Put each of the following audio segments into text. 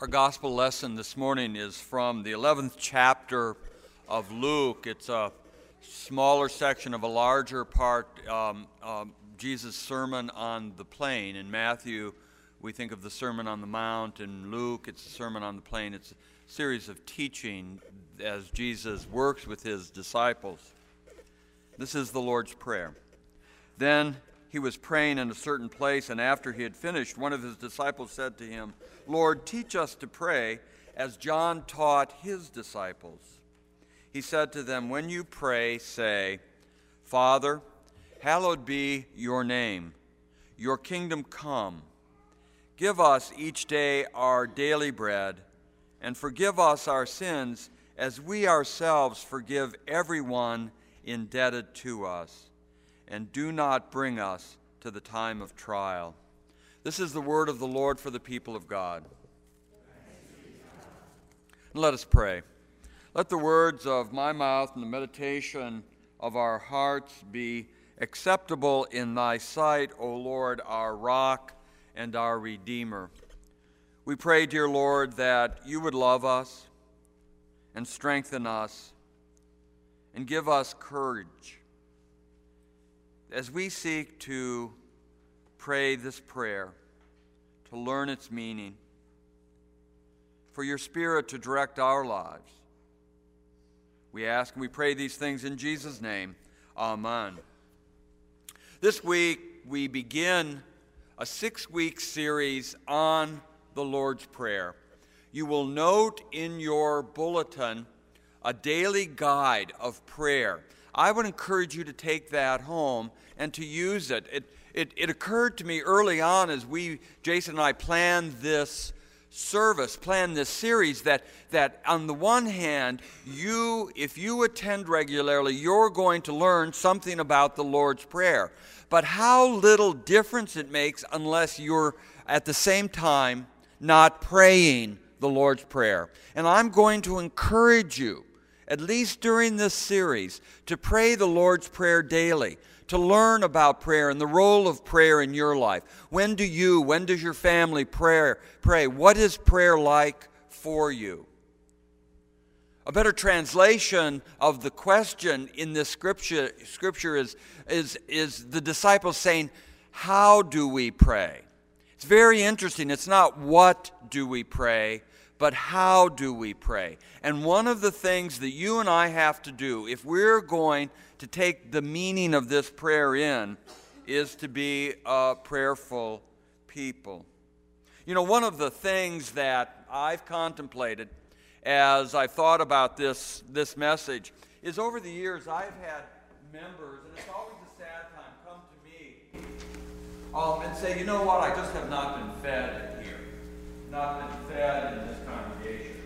Our gospel lesson this morning is from the 11th chapter of Luke. It's a smaller section of a larger part, um, um, Jesus' Sermon on the Plain. In Matthew, we think of the Sermon on the Mount. In Luke, it's the Sermon on the Plain. It's a series of teaching as Jesus works with his disciples. This is the Lord's Prayer. Then he was praying in a certain place, and after he had finished, one of his disciples said to him, Lord, teach us to pray as John taught his disciples. He said to them, When you pray, say, Father, hallowed be your name, your kingdom come. Give us each day our daily bread, and forgive us our sins as we ourselves forgive everyone indebted to us and do not bring us to the time of trial. This is the word of the Lord for the people of God. And let us pray. Let the words of my mouth and the meditation of our hearts be acceptable in thy sight, O Lord, our rock and our redeemer. We pray, dear Lord, that you would love us and strengthen us and give us courage as we seek to pray this prayer, to learn its meaning, for your Spirit to direct our lives, we ask and we pray these things in Jesus' name. Amen. This week, we begin a six week series on the Lord's Prayer. You will note in your bulletin a daily guide of prayer. I would encourage you to take that home and to use it. It, it, it occurred to me early on as we, Jason and I, planned this service, planned this series, that, that on the one hand, you, if you attend regularly, you're going to learn something about the Lord's Prayer. But how little difference it makes unless you're at the same time not praying the Lord's Prayer. And I'm going to encourage you at least during this series, to pray the Lord's Prayer daily, to learn about prayer and the role of prayer in your life. When do you, when does your family pray? Pray. What is prayer like for you? A better translation of the question in this scripture, scripture is, is, is the disciples saying, How do we pray? It's very interesting. It's not what do we pray, but how do we pray? And one of the things that you and I have to do, if we're going to take the meaning of this prayer in, is to be a prayerful people. You know, one of the things that I've contemplated as I've thought about this, this message is over the years I've had members, and it's always a sad time, come to me um, and say, you know what, I just have not been fed not been fed in this congregation.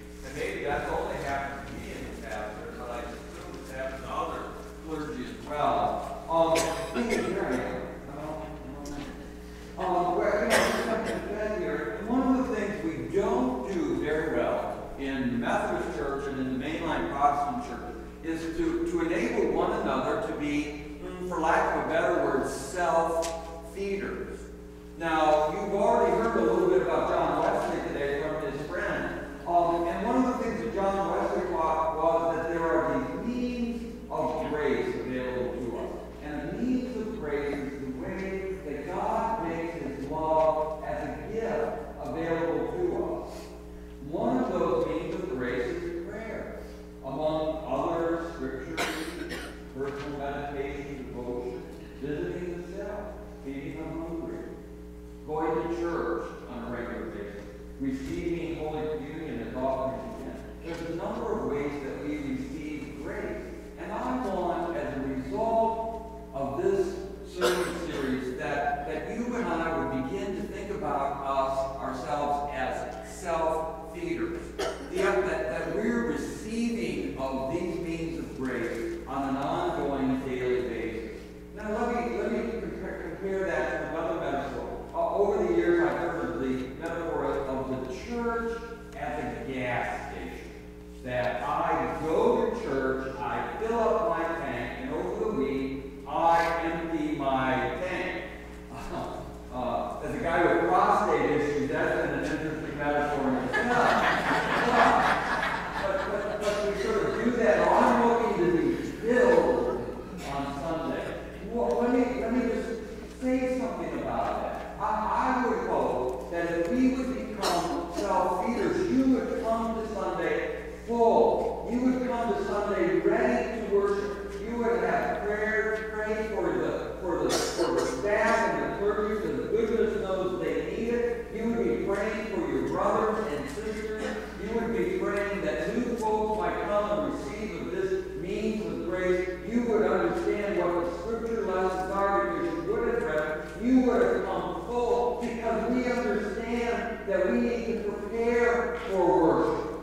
what the scripture lessons are because you would have read, you would have come full because we understand that we need to prepare for worship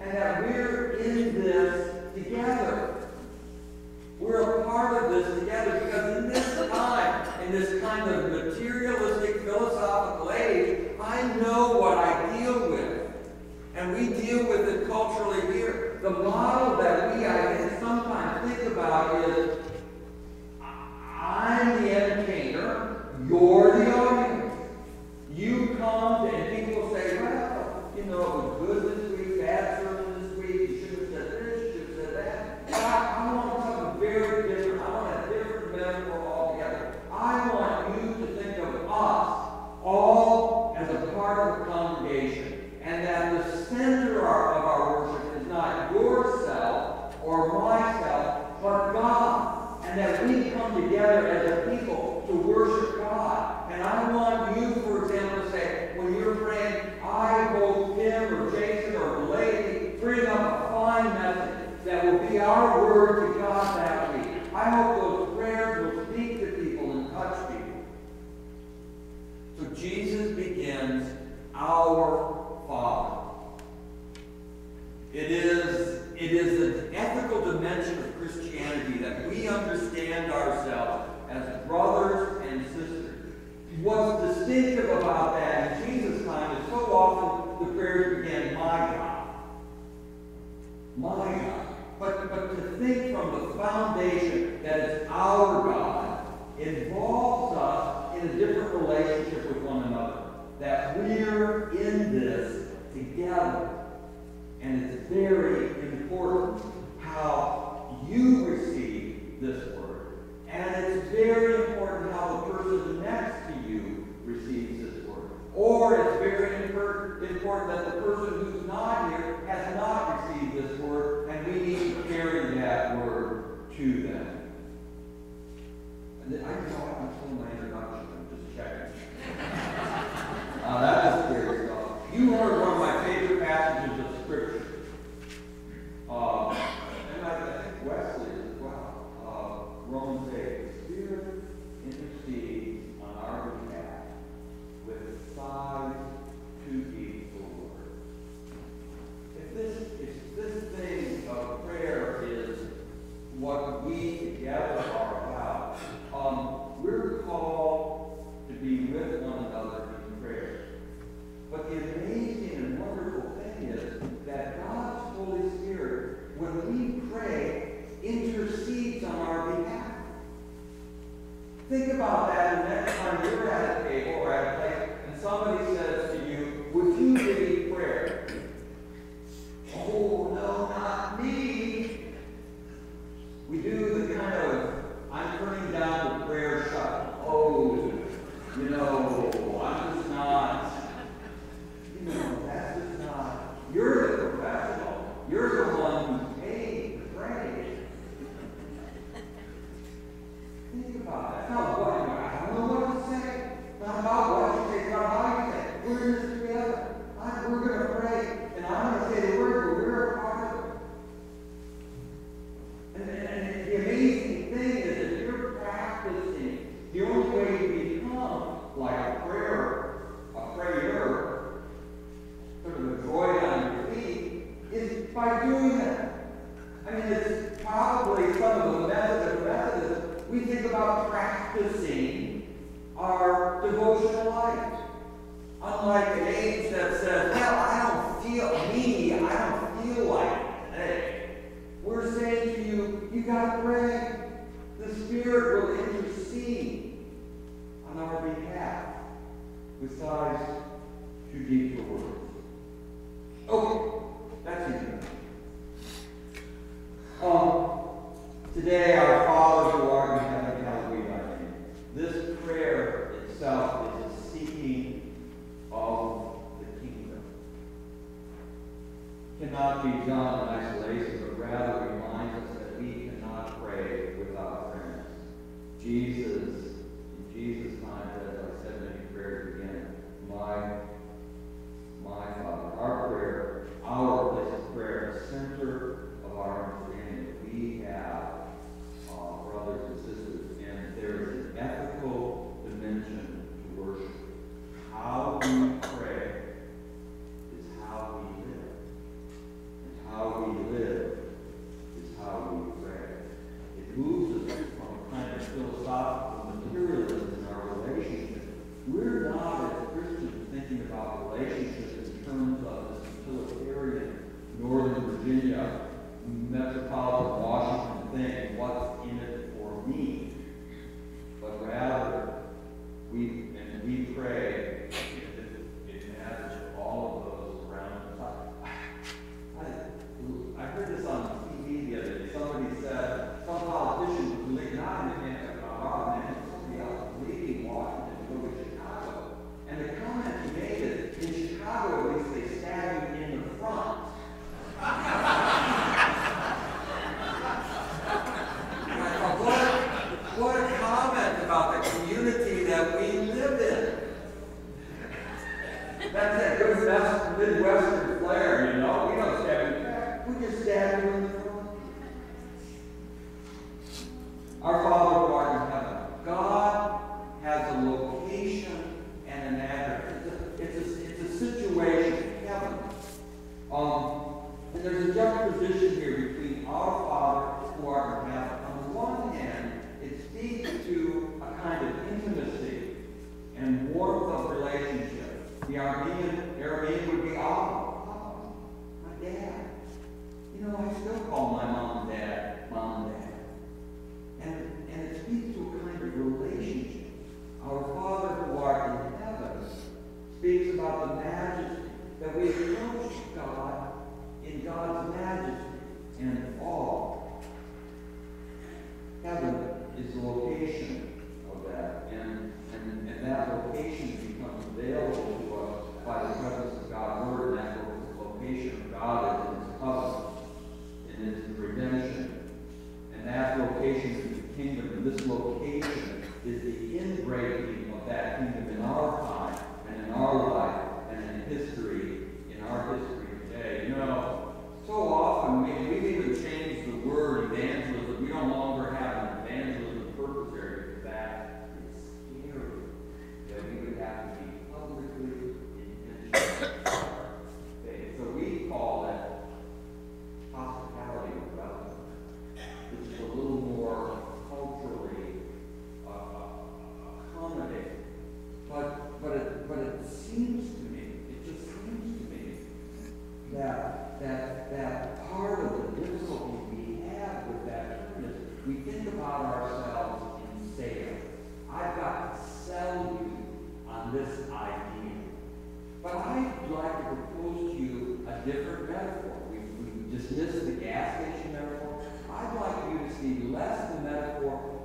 and that we're in this together. We're a part of this together because and that we come together as a people to worship God. And I want you, for example, to say, when you're praying, I hope Tim or Jason or Lady bring up a fine message that will be our word Maya, But, but to think from the foundation pray intercedes on our behalf. Think about that the next time you're at a table or at a place and somebody says to you, would you be besides to give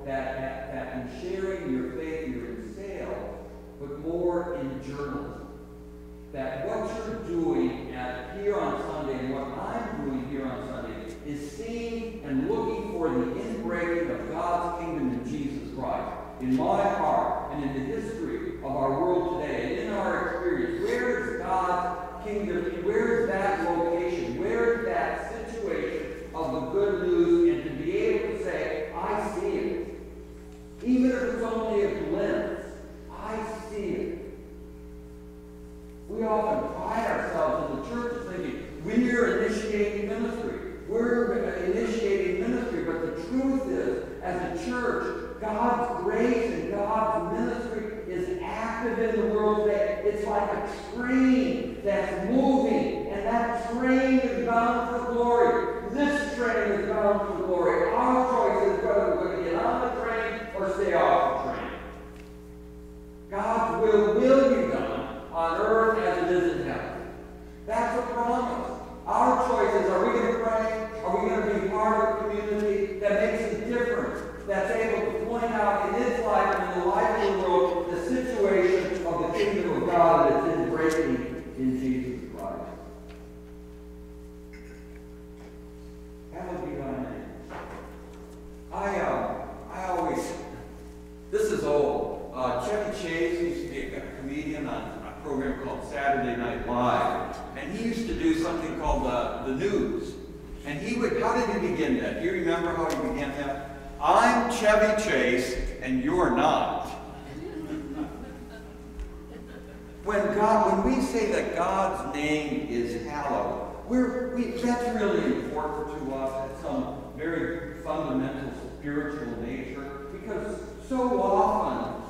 that, that, that in sharing your faith, you're in sales, but more in journalism. That what you're doing at, here on Sunday and what I'm doing here on Sunday is seeing and looking for the inbreaking of God's kingdom in Jesus Christ in my heart and in the history of our world today and in our experience. Where is God's kingdom? Where is that located? initiating ministry. We're initiating ministry, but the truth is, as a church, God's grace and God's ministry is active in the world today. It's like a train that's moving, and that train is bound for glory. This train is bound for glory. Our choice is whether we're going to get on the train or stay off the train. God's will will be done on earth is, are we going to pray? Are we going to be part of a community that makes a difference, that's able to point out in his life and in the life of the world Fundamental spiritual nature because so often,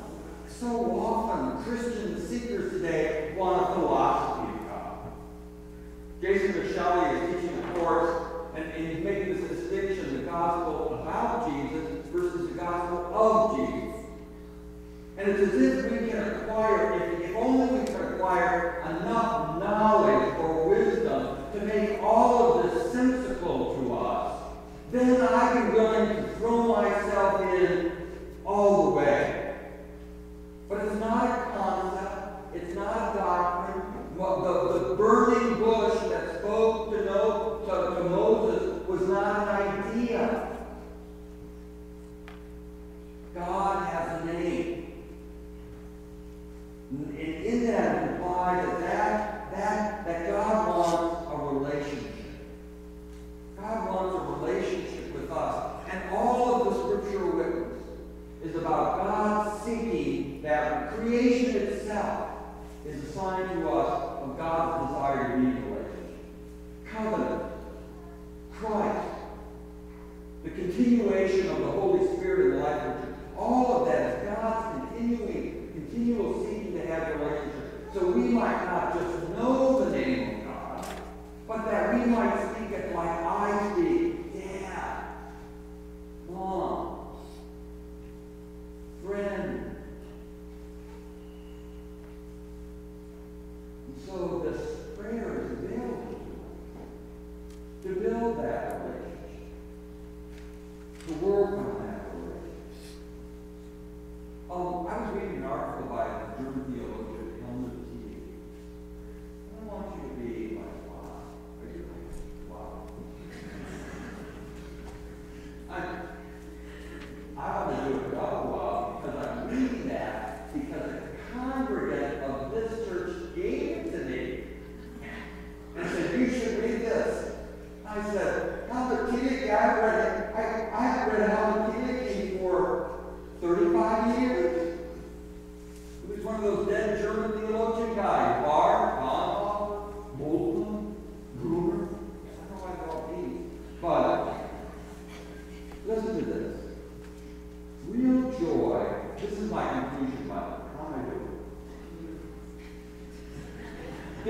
so often Christian seekers today want a philosophy of God. Jason Michelli is teaching a course and, and he's making this distinction, the gospel about Jesus versus the gospel of Jesus. And it's as if we can acquire, if, if only we can acquire enough knowledge continuing, continual seeking to have a relationship. So we might not just know the name of God, but that we might speak it like I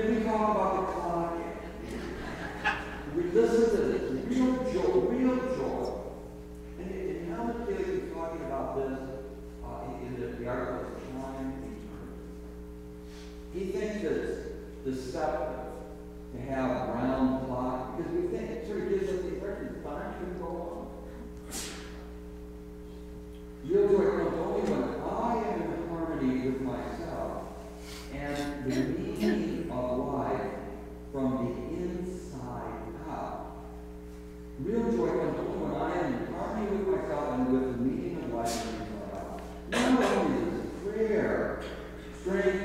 Did we talk about the clock? We listen to this. Real joy. Real joy. And, and Helmut Thielicke is talking about this uh, in the, the article Time He thinks it's deceptive to have a round clock because we think it sort of gives us the impression time can go on. Real joy comes only when I am in harmony with myself and Real joy comes only when I am in harmony with myself and with the meaning of life from the inside out. Not only does prayer strengthen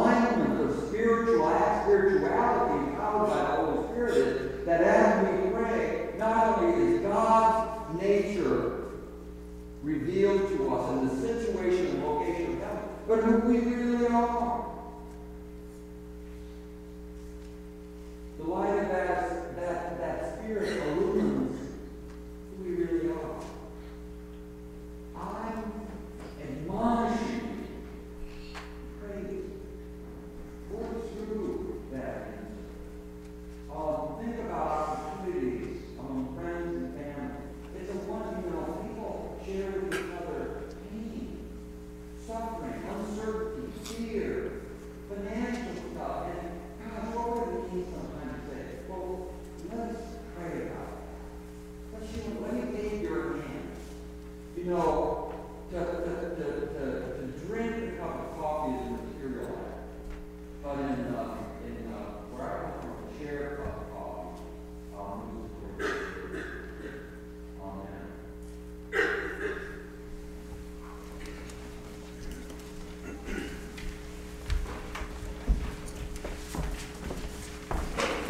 alignment of spiritual spirituality empowered by the Holy Spirit is that as we pray, not only is God's nature revealed to us in the situation and location of heaven, but who we really are.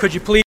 Could you please?